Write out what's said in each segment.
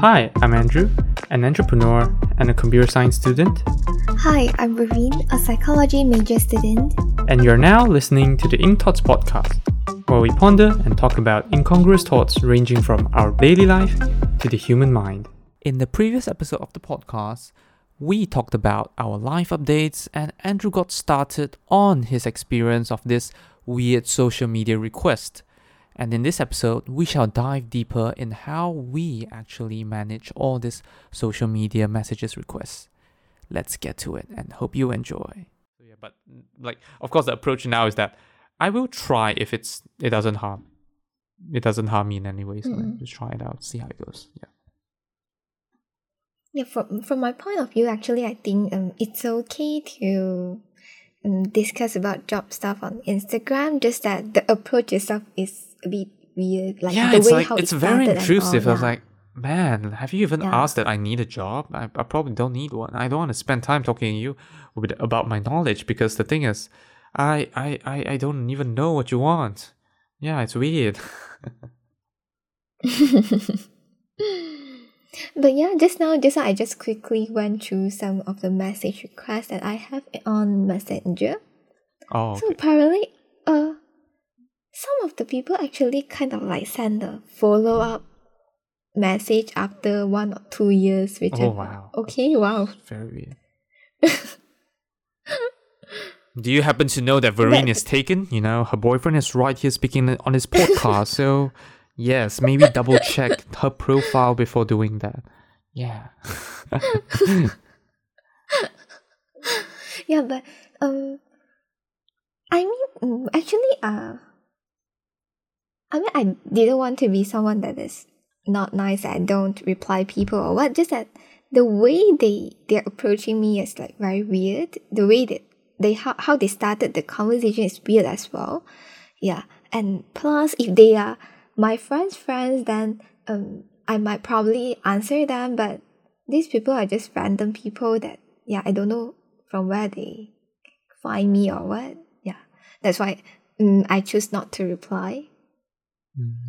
Hi, I'm Andrew, an entrepreneur and a computer science student, Hi, I'm Raveen, a psychology major student. and you're now listening to the Ink Thoughts podcast, where we ponder and talk about incongruous thoughts ranging from our daily life to the human mind. In the previous episode of the podcast, we talked about our life updates, and Andrew got started on his experience of this weird social media request. And in this episode, we shall dive deeper in how we actually manage all these social media messages requests. Let's get to it and hope you enjoy. Yeah, but like, of course, the approach now is that I will try if it's it doesn't harm, it doesn't harm me in any way. So like, Mm. just try it out, see how it goes. Yeah. Yeah, from from my point of view, actually, I think um it's okay to Mm, discuss about job stuff on Instagram. Just that the approach itself is a bit weird, like yeah, the it's way like how it's it very intrusive. I was yeah. like, man, have you even Yeah. asked that I need a job? I, I probably don't need one. I don't want to spend time talking to you with, about my knowledge because the thing is, I, I, I, I don't even know what you want. Yeah, it's weird. But yeah, just now, just now I just quickly went through some of the message requests that I have on Messenger. oh, So okay. apparently, uh, some of the people actually kind of like send a follow up message after one or two years, which oh wow, okay, wow. very weird. Do you happen to know that Vereen is taken? You know, her boyfriend is right here speaking on his podcast. so, yes, maybe double check her profile before doing that. Yeah. Yeah, but um, I mean, mm, actually, uh, I mean, I didn't want to be someone that is not nice. I don't reply people or what. Just that the way they they're approaching me is like very weird. The way that they how how they started the conversation is weird as well. Yeah, and plus, if they are my friends' friends, then um, I might probably answer them. But these people are just random people that yeah, I don't know from where they find me or what. Yeah, that's why mm, I choose not to reply.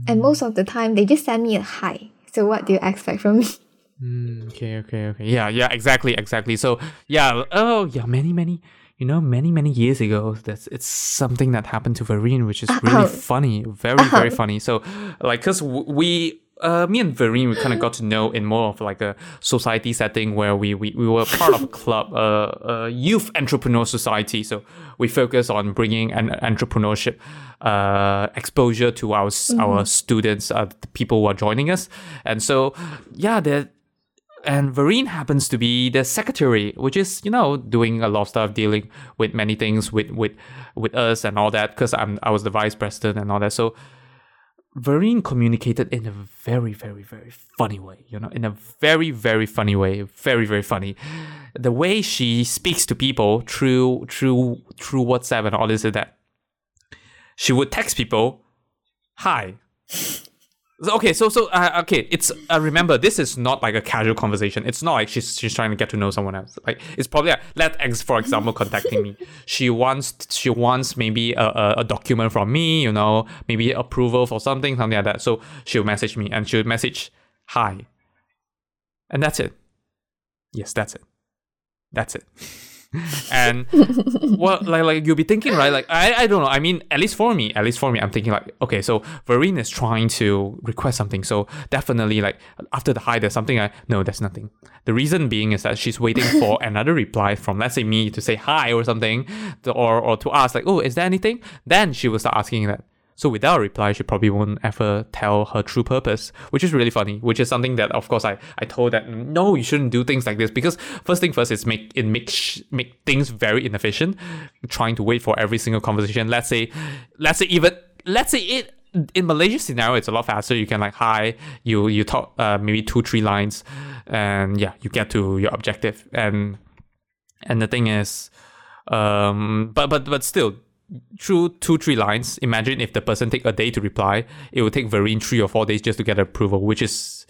And most of the time, they just send me a hi. So what do you expect from me? Mm, okay, okay, okay. Yeah, yeah, exactly, exactly. So, yeah, oh, yeah, many, many, you know, many, many years ago, that's it's something that happened to Vereen, which is really Oh. funny, very, very Oh. funny. So, like, cause we, uh, me and Vereen, we kind of got to know in more of like a society setting where we we, we were part of a club, uh, a youth entrepreneur society. So we focus on bringing an entrepreneurship, uh, exposure to our s our students, uh, the people who are joining us, and so yeah, there and Vereen happens to be the secretary, which is you know doing a lot of stuff, dealing with many things with with with us and all that. Because I'm I was the vice president and all that. So Vereen communicated in a very very very funny way. You know, in a very very funny way, very very funny. The way she speaks to people through through through WhatsApp and all this is that she would text people, "Hi." So, okay, so so uh, okay, it's uh, remember this is not like a casual conversation. It's not like she's she's trying to get to know someone else. Like it's probably like, let X for example contacting me. She wants she wants maybe a, a, a document from me, you know, maybe approval for something, something like that. So she'll message me and she'll message hi, and that's it. Yes, that's it. That's it. And well, like like you'll be thinking, right? Like I, I don't know. I mean, at least for me, at least for me, I'm thinking like, okay, so Vereen is trying to request something. So definitely, like after the hi, there's something. I no, there's nothing. The reason being is that she's waiting for another reply from, let's say, me to say hi or something, to- or or to ask like, oh, is there anything? Then she will start asking that. So without a reply, she probably won't ever tell her true purpose, which is really funny. Which is something that, of course, I, I told that no, you shouldn't do things like this because first thing first is make it make sh- make things very inefficient. Trying to wait for every single conversation. Let's say, let's say even let's say it in Malaysia scenario, it's a lot faster. You can like hi, you you talk uh, maybe two three lines, and yeah, you get to your objective. And and the thing is, um, but but but still, through two three lines. Imagine if the person take a day to reply, it will take Vereen three or four days just to get approval, which is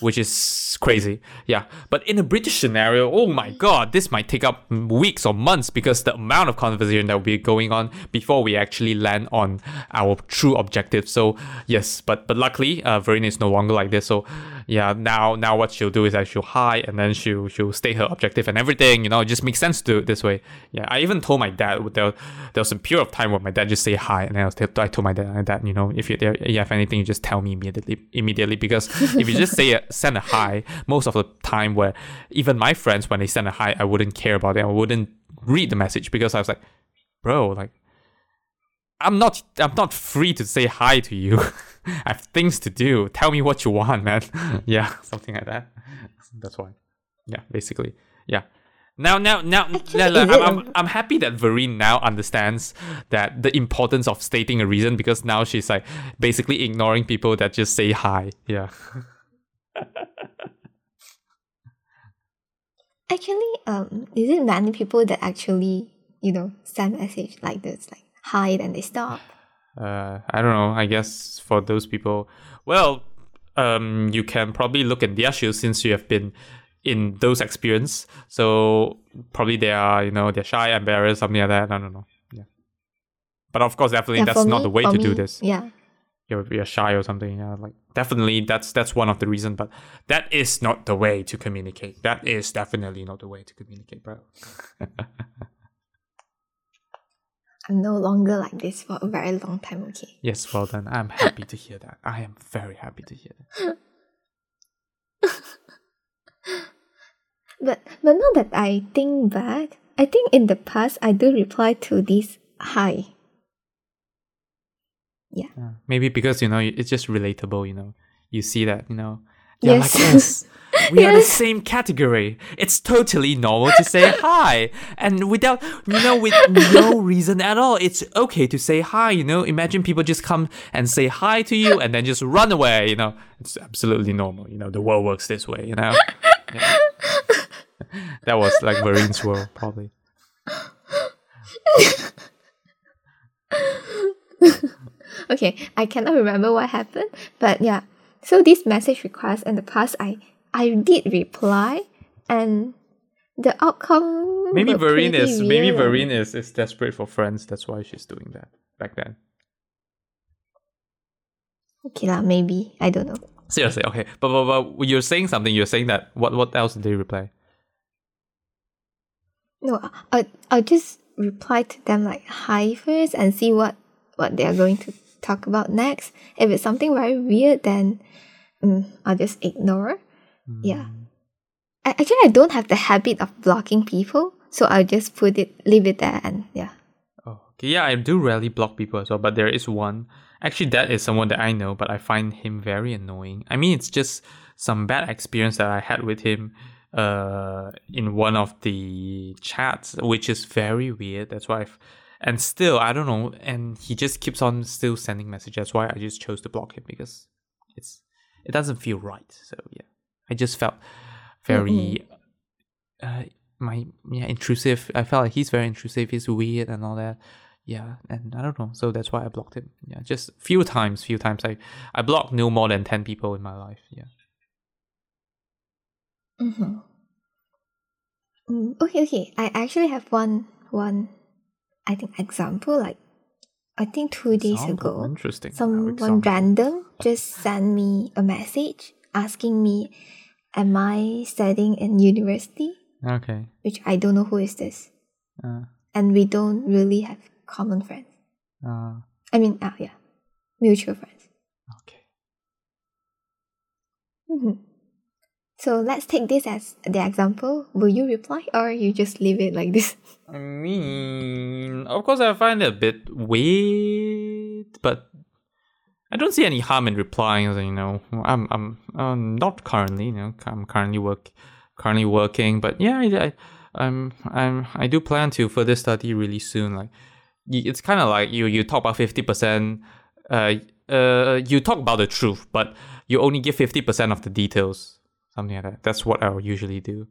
which is crazy. Yeah. But in a British scenario, oh my god, this might take up weeks or months because the amount of conversation that will be going on before we actually land on our true objective. So yes, but but luckily, uh, Vereen is no longer like this. So yeah, now now what she'll do is that she'll hi and then she'll she'll state her objective and everything. You know, it just makes sense to do it this way. Yeah, I even told my dad there there was a period of time where my dad just say hi and I was I told my dad, dad you know if you, you have anything you just tell me immediately immediately because if you just say a, send a hi most of the time where even my friends when they send a hi I wouldn't care about it I wouldn't read the message because I was like bro like I'm not I'm not free to say hi to you. I have things to do. Tell me what you want, man. yeah, something like that. That's why. Yeah, basically. Yeah. Now, now, now, now, I'm, I'm, I'm happy that Vereen now understands that the importance of stating a reason because now she's like basically ignoring people that just say hi. Yeah. Actually, um, is it many people that actually, you know, send message like this, like hi, and they stop? Uh, I don't know. I guess for those people, well, um, you can probably look at their shoes since you have been in those experience. So probably they are, you know, they're shy, embarrassed, something like that. I don't know. Yeah. But of course, definitely Yeah, that's not me- the way to do this. Yeah. You're, you're shy or something. Yeah, like definitely that's that's one of the reasons. But that is not the way to communicate. That is definitely not the way to communicate, bro. I'm no longer like this for a very long time, okay? yes, well done. I'm happy to hear that. I am very happy to hear that. But but now that I think back, I think in the past I do reply to this hi. Yeah. Maybe because you know it's just relatable. You know, you see that you know Yes. like We are the same category. It's totally normal to say hi, and without you know with no reason at all. It's okay to say hi. You know, imagine people just come and say hi to you and then just run away. You know, it's absolutely normal. You know, the world works this way. You know. Yeah. that was like Marine's world, probably. Okay, I cannot remember what happened, but yeah. So this message request in the past, I I did reply, and the outcome. Maybe Vereen is maybe. Vereen is, is desperate for friends. That's why she's doing that back then. Okay lah, maybe I don't know. Seriously, okay. But, but but you're saying something. You're saying that what what else did they reply? No, I I just reply to them like hi first and see what what they are going to talk about next. If it's something very weird, then mm, I'll just ignore. Yeah. I, actually, I don't have the habit of blocking people, so I'll just put it, leave it there, and yeah. Oh, okay. Yeah, I do rarely block people as well, but there is one. Actually, that is someone that I know, but I find him very annoying. I mean, it's just some bad experience that I had with him uh, in one of the chats, which is very weird. That's why I've. And still, I don't know. And he just keeps on still sending messages. That's why I just chose to block him because it's it doesn't feel right. So yeah, I just felt very uh, my yeah intrusive. I felt like he's very intrusive. He's weird and all that. Yeah, and I don't know. So that's why I blocked him. Yeah, just few times. Few times. I I blocked no more than ten people in my life. Yeah. Mm-hmm. Mm, okay, okay. I actually have one one, I think example like, I think two days Example, ago. Interesting. Someone random just sent me a message asking me, "Am I studying in university?" Okay. Which I don't know who is this, Uh, and we don't really have common friends. uh, I mean, ah, yeah, mutual friends. okay. hmm So let's take this as the example. Will you reply or you just leave it like this? I mean, of course, I find it a bit weird, but I don't see any harm in replying. You know, I'm I'm not currently. You know, I'm currently work currently working, but yeah, I, I'm I'm I do plan to further study really soon. Like, it's kind of like you you talk about fifty percent. Uh, uh, you talk about the truth, but you only give fifty percent of the details. Something like that. That's what I will usually do.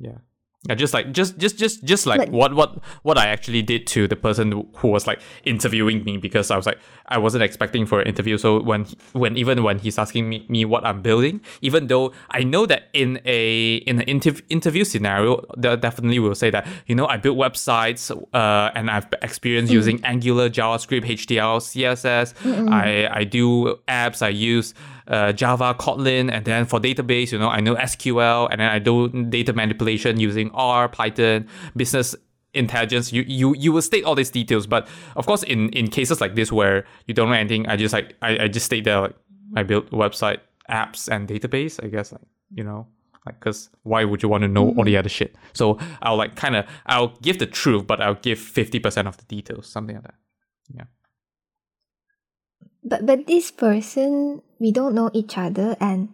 Yeah. Yeah, just like just just just just like But- what what what I actually did to the person who was like interviewing me because I was like I wasn't expecting for an interview. So when when even when he's asking me, me what I'm building, even though I know that in a in an interv- interview scenario, they definitely will say that you know I build websites uh, and I've experience using Angular, JavaScript, HTML, CSS. I I do apps. I use uh, Java, Kotlin, and then for database, you know, I know SQL, and then I do data manipulation using R, Python, business intelligence. You you you will state all these details, but of course, in in cases like this where you don't know anything, I just like I, I just state that like I built website, apps, and database. I guess like you know. Like, cause why would you want to know all the other shit? So I'll like kind of I'll give the truth, but I'll give fifty percent of the details, something like that. Yeah. But but this person, we don't know each other, and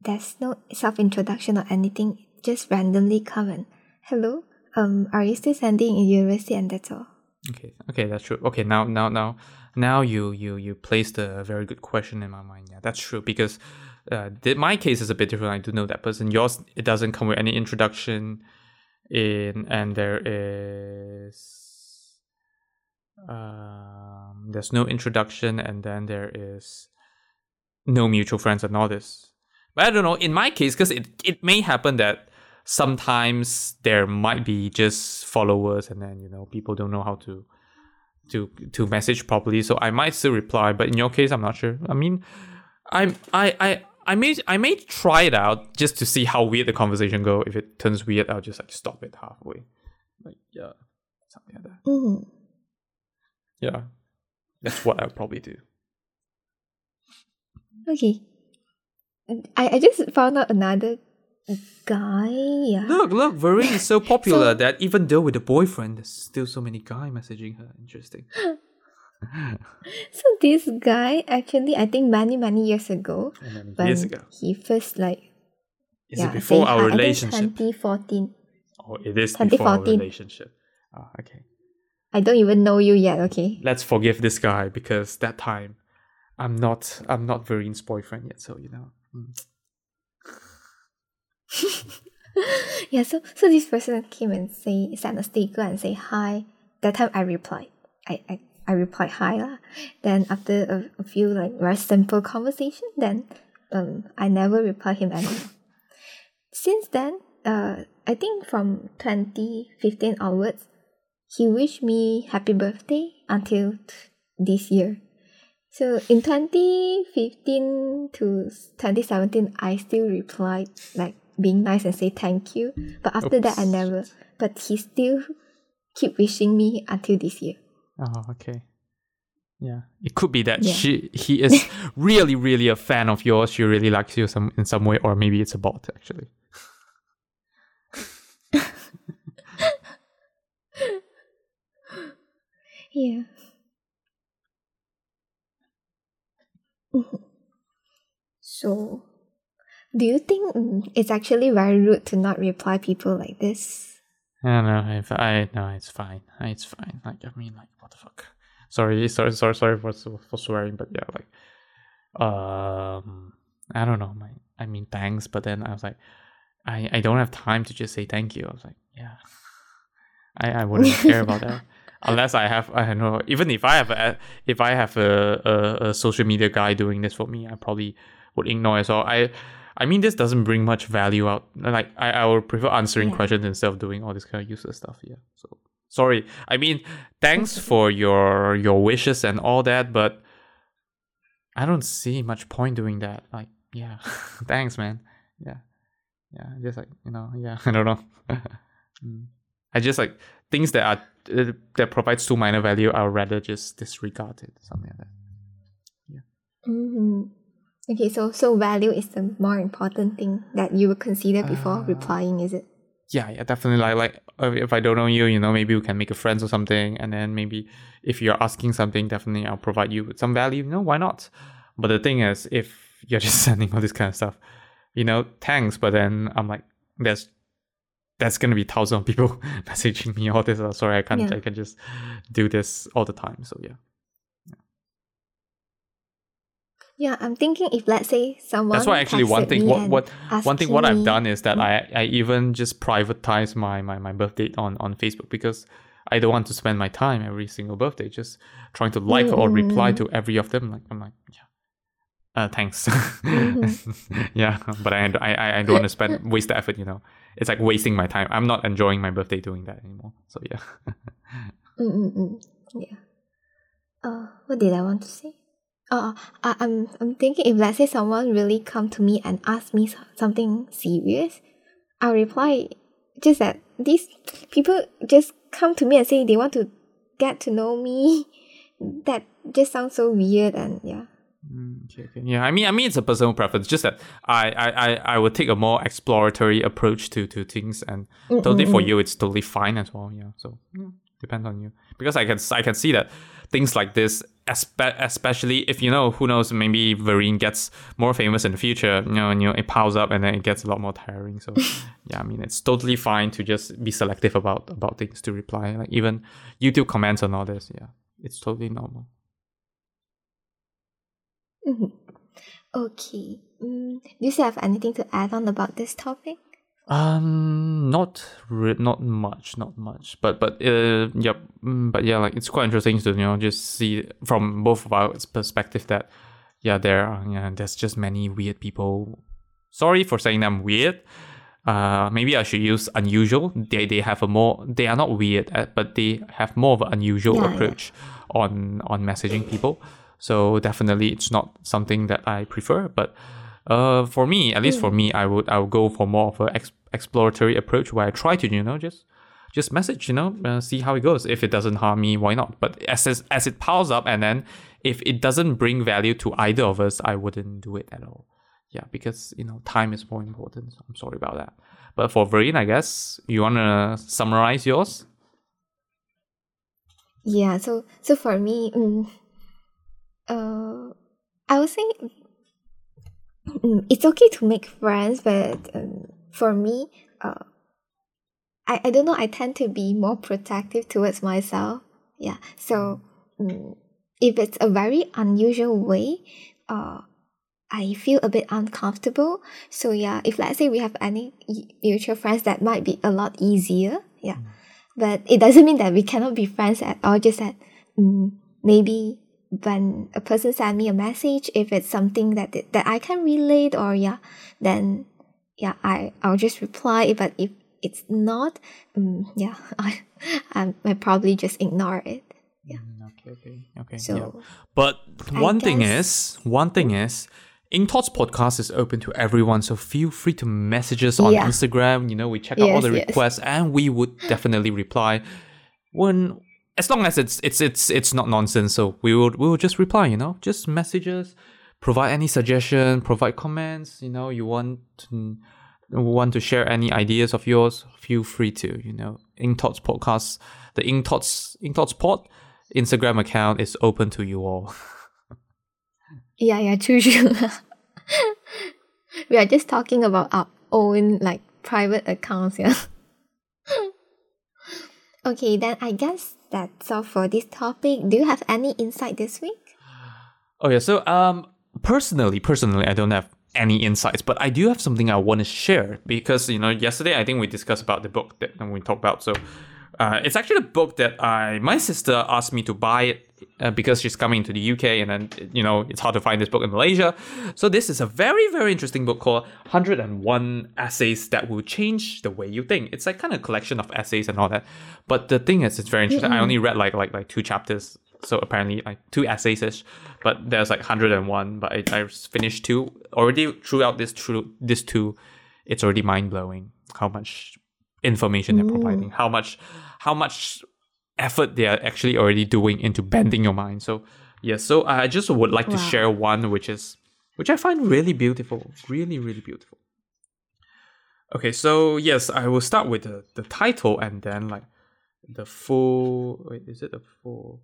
there's no self introduction or anything. Just randomly come and hello. Um, are you still studying in university? And that's all. Okay, okay, that's true. Okay, now, now, now, now you you you placed a very good question in my mind. Yeah, that's true because uh, my case is a bit different. I do know that person. Yours it doesn't come with any introduction, in and there is um there's no introduction and then there is no mutual friends and all this. But I don't know. In my case, because it it may happen that sometimes there might be just followers and then you know people don't know how to to to message properly so i might still reply but in your case i'm not sure i mean i'm i i i may i may try it out just to see how weird the conversation go if it turns weird i'll just like stop it halfway like yeah something like that Mm. yeah that's what i'll probably do Okay. I, I just found out another guy. Yeah. look look Vereen is so popular So- that even though with a boyfriend there's still so many guy messaging her interesting So this guy actually, I think many many years ago, when years ago he first like is yeah it before our hi, relationship 2014. Oh, it is before our 2014. relationship. Ah, okay. I don't even know you yet. Okay. Let's forgive this guy because that time I'm not I'm not Vereen's boyfriend yet, so you know. Mm. Yeah. So so this person came and say send a sticker and say hi. That time I replied. I I, I replied hi lah. Then after a, a few like very simple conversation, then um I never reply him anymore. Since then, uh, I think from 2015 onwards, he wished me happy birthday until t- this year. So in 2015 to 2017, I still replied like being nice and say thank you. But after that, I never. But he still keep wishing me until this year. Oh, okay. Yeah. It could be that Yeah. she he is really, really a fan of yours. She really likes you some in some way, or maybe it's a bot actually. Yeah. Mhm. So, do you think it's actually very rude to not reply people like this? I don't know if I no, it's fine. It's fine. Like I mean, like what the fuck. Sorry, sorry, sorry, sorry for for swearing, but yeah, like, um, I don't know. My, I mean, thanks, but then I was like, I I don't have time to just say thank you. I was like, yeah, I I wouldn't care about that unless I have I don't know. Even if I have a if I have a, a a social media guy doing this for me, I probably would ignore it. So I. I mean, this doesn't bring much value out. Like, I, I would prefer answering Yeah. questions instead of doing all this kind of useless stuff. Yeah. So sorry. I mean, thanks for your your wishes and all that, but I don't see much point doing that. Like, yeah, thanks, man. Yeah, yeah. Just like you know, yeah. I don't know. Mm. I just like things that are uh, that provides too minor value. I'd rather just disregard it. Something like that. hmm Okay, so so value is the more important thing that you would consider before Uh, replying, is it? yeah yeah definitely like like uh, if i don't know you you know maybe we can make a friends or something and then maybe if you're asking something definitely i'll provide you with some value you know why not but the thing is if you're just sending all this kind of stuff you know thanks but then i'm like there's that's gonna be thousands of people messaging me all this uh, sorry i can't Yeah. i can just do this all the time so yeah Yeah, I'm thinking if let's say someone That's why actually one thing what what one thing what I've done is that I I even just privatize my my my birthday on on Facebook because I don't want to spend my time every single birthday just trying to like or reply to every of them. Like I'm like yeah. Uh, thanks. yeah, but I, I I don't want to spend waste the effort. You know, it's like wasting my time. I'm not enjoying my birthday doing that anymore. So yeah. Mm-mm-mm. Yeah. Uh, what did I want to say? Uh, I, I'm I'm thinking if let's say someone really come to me and ask me something serious, I'll reply just that these people just come to me and say they want to get to know me. That just sounds so weird and yeah. Mm, Okay, okay. Yeah, I mean, I mean, it's a personal preference. Just that I, I, I, I would take a more exploratory approach to to things, and mm, mm, totally for mm. you, it's totally fine as well. Yeah, so yeah, depends on you because I can I can see that things like this, espe- especially if you know who knows, maybe Vereen gets more famous in the future. You know, and you know, it piles up, and then it gets a lot more tiring. So yeah, I mean, it's totally fine to just be selective about about things to reply, like even YouTube comments and all this. Yeah, it's totally normal. Mhm. Okay. Mm, do you still have anything to add on about this topic? Um, not re- not much, not much, but but uh, yep, mm, but yeah, like it's quite interesting to you know just see from both of our perspective that yeah, there are yeah, there's just many weird people. Sorry for saying them weird. Uh, maybe I should use unusual. They they have a more they are not weird, uh, but they have more of an unusual Yeah, yeah. approach on on messaging people. So definitely, it's not something that I prefer. But uh, for me, at least for me, I would I would go for more of an ex- exploratory approach where I try to you know just just message you know uh, see how it goes. If it doesn't harm me, why not? But as as, as it piles up, and then if it doesn't bring value to either of us, I wouldn't do it at all. Yeah, because you know time is more important. So I'm sorry about that. But for Vereen, I guess you wanna summarize yours. Yeah, so so for me, mm, uh, I would say mm, it's okay to make friends, but um, for me, uh, I I don't know. I tend to be more protective towards myself. Yeah, so mm, if it's a very unusual way, uh, I feel a bit uncomfortable. So yeah, if let's say we have any mutual friends, that might be a lot easier. Yeah, but it doesn't mean that we cannot be friends at all. Just that mm, maybe when a person send me a message, if it's something that that I can relate or yeah, then yeah, I I'll just reply. But if it's not, um, yeah, I I probably just ignore it. Yeah. Mm, Okay, okay, okay. So yeah. But one thing is, one thing is, Ink Thoughts podcast is open to everyone, so feel free to message us on Yeah. Instagram. You know, we check out all Yes, the yes. requests, and we would definitely reply when, as long as it's it's it's it's not nonsense. So we will we will just reply. You know, just messages, provide any suggestion, provide comments. You know, you want to want to share any ideas of yours, feel free to. You know, Ink Thoughts podcast, the Ink Thoughts Ink Thoughts pod Instagram account is open to you all. Yeah, yeah, true, true. we are just talking about our own like private accounts, yeah. okay, then I guess that's all for this topic. Do you have any insight this week? Oh yeah, so um personally, personally I don't have any insights, but I do have something I want to share because you know yesterday I think we discussed about the book that we talked about. So uh, it's actually a book that I my sister asked me to buy it uh, because she's coming to the UK and then you know it's hard to find this book in Malaysia. So this is a very very interesting book called 101 Essays That Will Change the Way You Think. It's like kind of collection of essays and all that. But the thing is, it's very interesting. I only read like like like two chapters so apparently like two essays ish, but there's like 101 but I, I finished two already throughout this through this two it's already mind-blowing how much information they're providing how much how much effort they are actually already doing into bending your mind. So yeah so i just would like to share one which is which i find really beautiful really really beautiful. Okay so yes i will start with the, the title and then like the full wait is it the full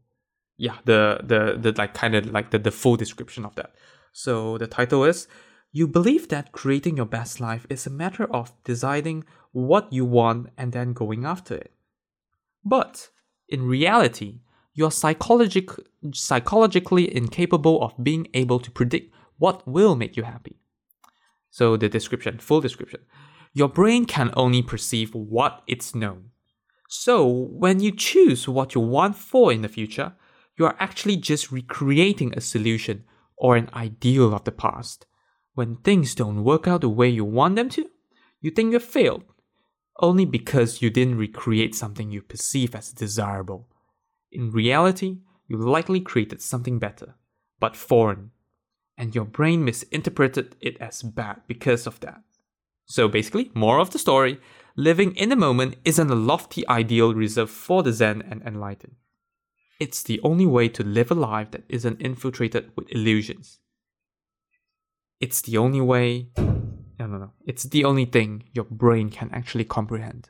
yeah the the the like kind of like the, the full description of that. So the title is you believe that creating your best life is a matter of deciding what you want and then going after it. But in reality you're psychologic, psychologically incapable of being able to predict What will make you happy? So the description, full description. Your brain can only perceive what it's known. So when you choose what you want for in the future, you are actually just recreating a solution or an ideal of the past. When things don't work out the way you want them to, you think you've failed, only because you didn't recreate something you perceive as desirable. In reality, you likely created something better, but foreign, and your brain misinterpreted it as bad because of that. So basically, more of the story living in the moment isn't a lofty ideal reserved for the Zen and enlightened. It's the only way to live a life that isn't infiltrated with illusions. It's the only way. No, no, no. It's the only thing your brain can actually comprehend.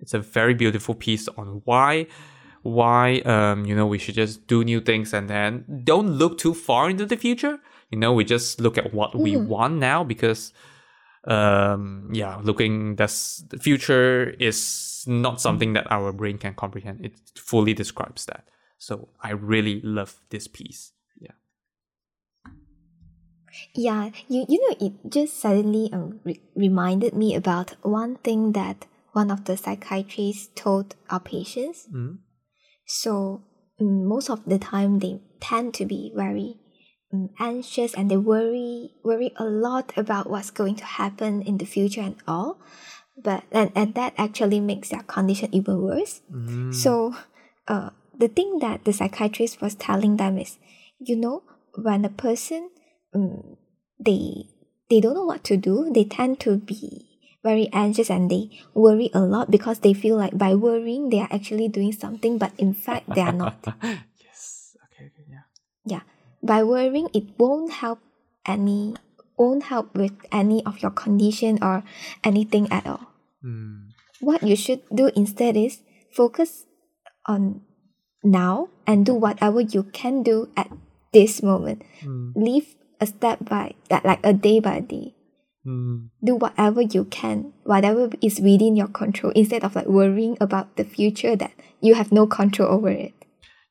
It's a very beautiful piece on why, why, um, you know, we should just do new things and then don't look too far into the future. You know, we just look at what we want now because, um, yeah, looking that's the future is not something that our brain can comprehend. It fully describes that. So I really love this piece. Yeah. You you know it just suddenly um, re- reminded me about one thing that one of the psychiatrists told our patients. Mhm. So mm, most of the time they tend to be very mm, anxious and they worry worry a lot about what's going to happen in the future and all. But and, and that actually makes their condition even worse. Mm. So, uh, the thing that the psychiatrist was telling them is, you know, when a person, um, they they don't know what to do, they tend to be very anxious and they worry a lot because they feel like by worrying they are actually doing something, but in fact they are not. yes. Okay. Yeah. Yeah, by worrying it won't help any won't help with any of your condition or anything at all. Mm. What you should do instead is focus on now and do whatever you can do at this moment. Mm. Live a step by that like a day by day. Mm. Do whatever you can, whatever is within your control, instead of like worrying about the future that you have no control over it.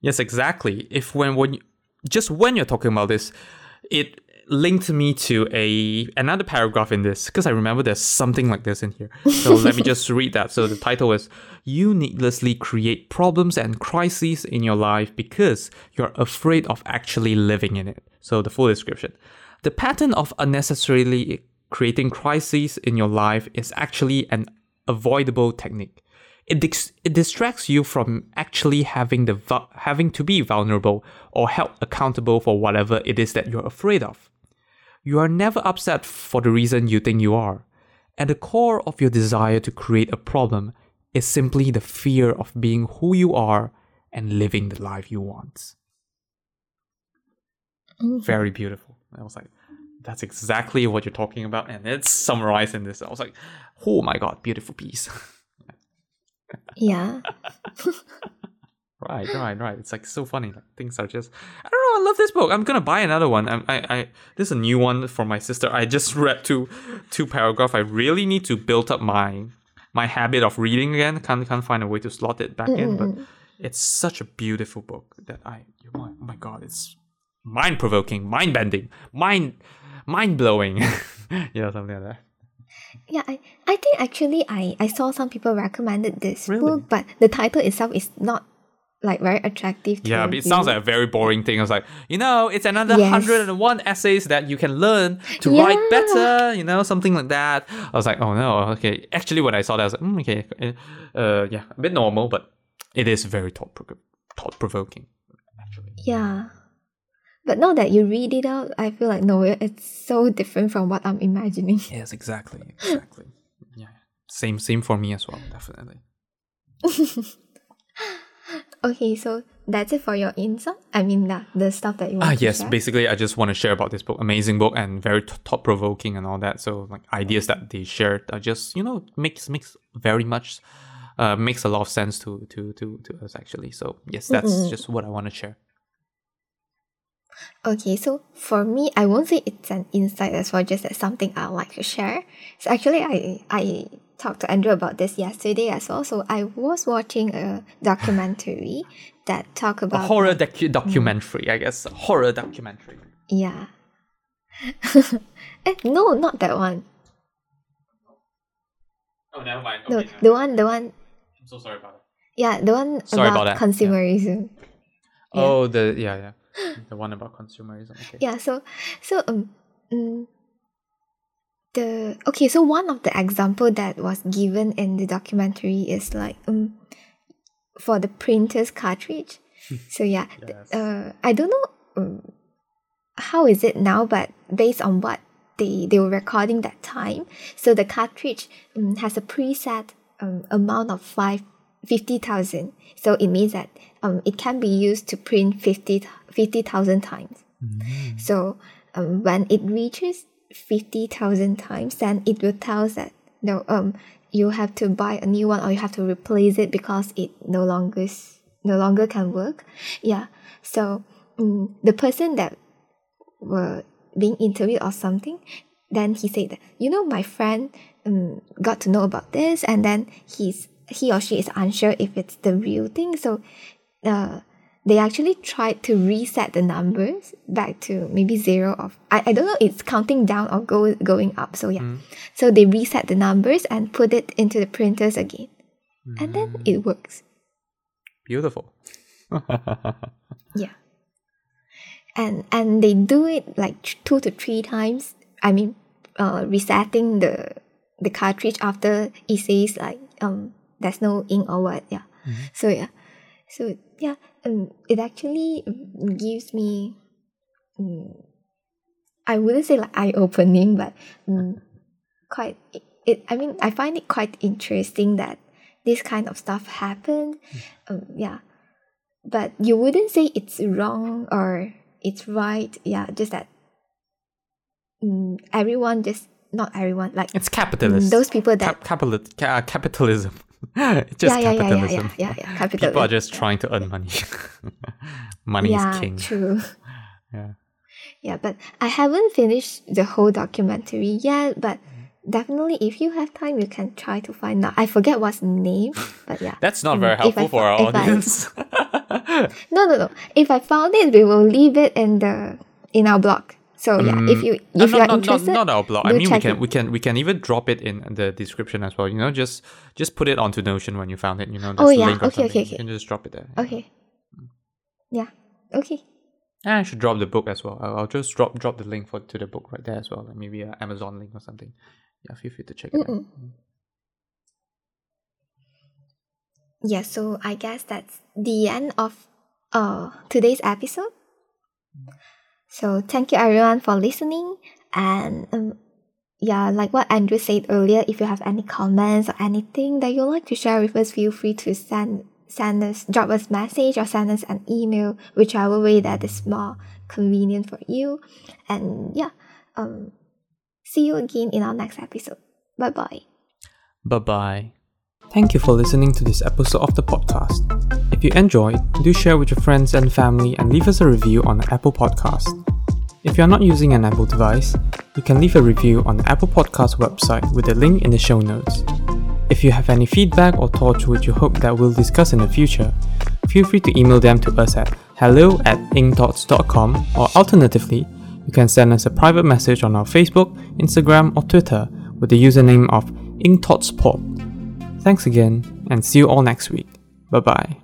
Yes, exactly. If when when you, just when you're talking about this, it linked me to a another paragraph in this because I remember there's something like this in here. So let me just read that. So the title is "You needlessly create problems and crises in your life because you're afraid of actually living in it." So the full description: the pattern of unnecessarily creating crises in your life is actually an avoidable technique. It, dis- it distracts you from actually having the vu- having to be vulnerable or held accountable for whatever it is that you're afraid of. You are never upset for the reason you think you are. At the core of your desire to create a problem is simply the fear of being who you are and living the life you want. Mm-hmm. Very beautiful. I was like, that's exactly what you're talking about, and it's summarized in this. I was like, oh my god, beautiful piece. Yeah. Right, right, right. It's like so funny. Like things are just. I don't know. I love this book. I'm gonna buy another one. I, I, I this is a new one for my sister. I just read two, two paragraph. I really need to build up my, my habit of reading again. Can't can't find a way to slot it back in. But it's such a beautiful book that I. Oh my god! It's mind provoking, mind bending, mind, mind blowing. you know something like that. Yeah, I, I think actually I, I saw some people recommended this Really? book, but the title itself is not like very attractive. To Yeah, but it sounds like a very boring thing. I was like, you know, it's another Yes. 101 essays that you can learn to write better, you know, something like that. I was like, oh no, okay. Actually, when I saw that, I was like, mm, okay, uh, yeah, a bit normal, but it is very thought thought provoking. Actually, Yeah. But now that you read it out, I feel like no, it's so different from what I'm imagining. yes, exactly, exactly. yeah, same, same for me as well, definitely. Okay, so that's it for your insight. I mean, the, the stuff that you want Ah, yes. share. Basically, I just want to share about this book. Amazing book and very t- thought provoking and all that. So, like ideas that they shared are just you know makes makes very much uh, makes a lot of sense to to to to us actually. So yes, that's just what I want to share. Okay, so for me, I won't say it's an insight as well, just as something I like to share. So actually, I I talked to Andrew about this yesterday as well. So I was watching a documentary that talk about A horror docu- documentary, I guess. A horror documentary. yeah. eh, no, not that one. Oh, never mind. No, the one, the one, I'm so sorry about it. yeah, the one Sorry about, about that. Yeah. consumerism. Yeah. Oh, the yeah, yeah, the one about consumerism. Okay. yeah so so um mm, the okay so one of the example that was given in the documentary is like um for the printer's cartridge. So yeah Yes. uh i don't know um, how is it now but based on what they they were recording that time so the cartridge um, has a preset um, amount of five 50,000 so it means that um, it can be used to print 50 50,000 times. So um, when it reaches 50,000 times, then it will tell that no, um, you have to buy a new one or you have to replace it because it no longer no longer can work. Yeah. So um, the person that were being interviewed or something, then he said that you know my friend um, got to know about this and then he's he or she is unsure if it's the real thing. So uh, they actually tried to reset the numbers back to maybe zero of I, I don't know it's counting down or go, going up so yeah. So they reset the numbers and put it into the printers again. And then it works. Beautiful. yeah. And and they do it like two to three times i mean uh resetting the the cartridge after it says like um there's no ink or what yeah. So yeah so yeah um it actually mm, gives me mm, i wouldn't say like eye-opening but mm, quite it, it i mean i find it quite interesting that this kind of stuff happened um, yeah but you wouldn't say it's wrong or it's right yeah just that mm, everyone just not everyone like It's capitalist. those people that Cap- capitali- ca- capitalism. just yeah, yeah, yeah, yeah, capitalism. yeah, yeah, yeah, People are just trying to earn money. money yeah, is king. true. Yeah. Yeah, but I haven't finished the whole documentary yet. But definitely, if you have time, you can try to find out. I forget what's the name, but yeah. That's not Mm, very I helpful for fo- our if I- audience. No, no, no. If I found it, we will leave it in the in our blog. So yeah, if you Uh, if you not, are not, interested, not, not our blog. I mean, we can it. we can we can even drop it in the description as well. You know, just just put it onto Notion when you found it. You know, Oh, yeah. Okay, okay, okay. You can just drop it there. okay. Yeah. Okay. And I should drop the book as well. I'll, I'll just drop drop the link for to the book right there as well. Like maybe an Amazon link or something. Yeah, feel free to check it out. Mm-mm. Yeah, so I guess that's the end of uh today's episode. So thank you everyone for listening and um, yeah, like what Andrew said earlier, if you have any comments or anything that you'd like to share with us, feel free to send send us drop us message or send us an email, whichever way that is more convenient for you. And yeah, um see you again in our next episode. Bye bye. Bye bye. Thank you for listening to this episode of the podcast. If you enjoyed, do share with your friends and family and leave us a review on the Apple Podcast. If you are not using an Apple device, you can leave a review on the Apple Podcast website with the link in the show notes. If you have any feedback or thoughts which you hope that we'll discuss in the future, feel free to email them to us at hello at inkthoughts.com or alternatively, you can send us a private message on our Facebook, Instagram, or Twitter with the username of InkThoughtsPod. Thanks again, and see you all next week. Bye bye.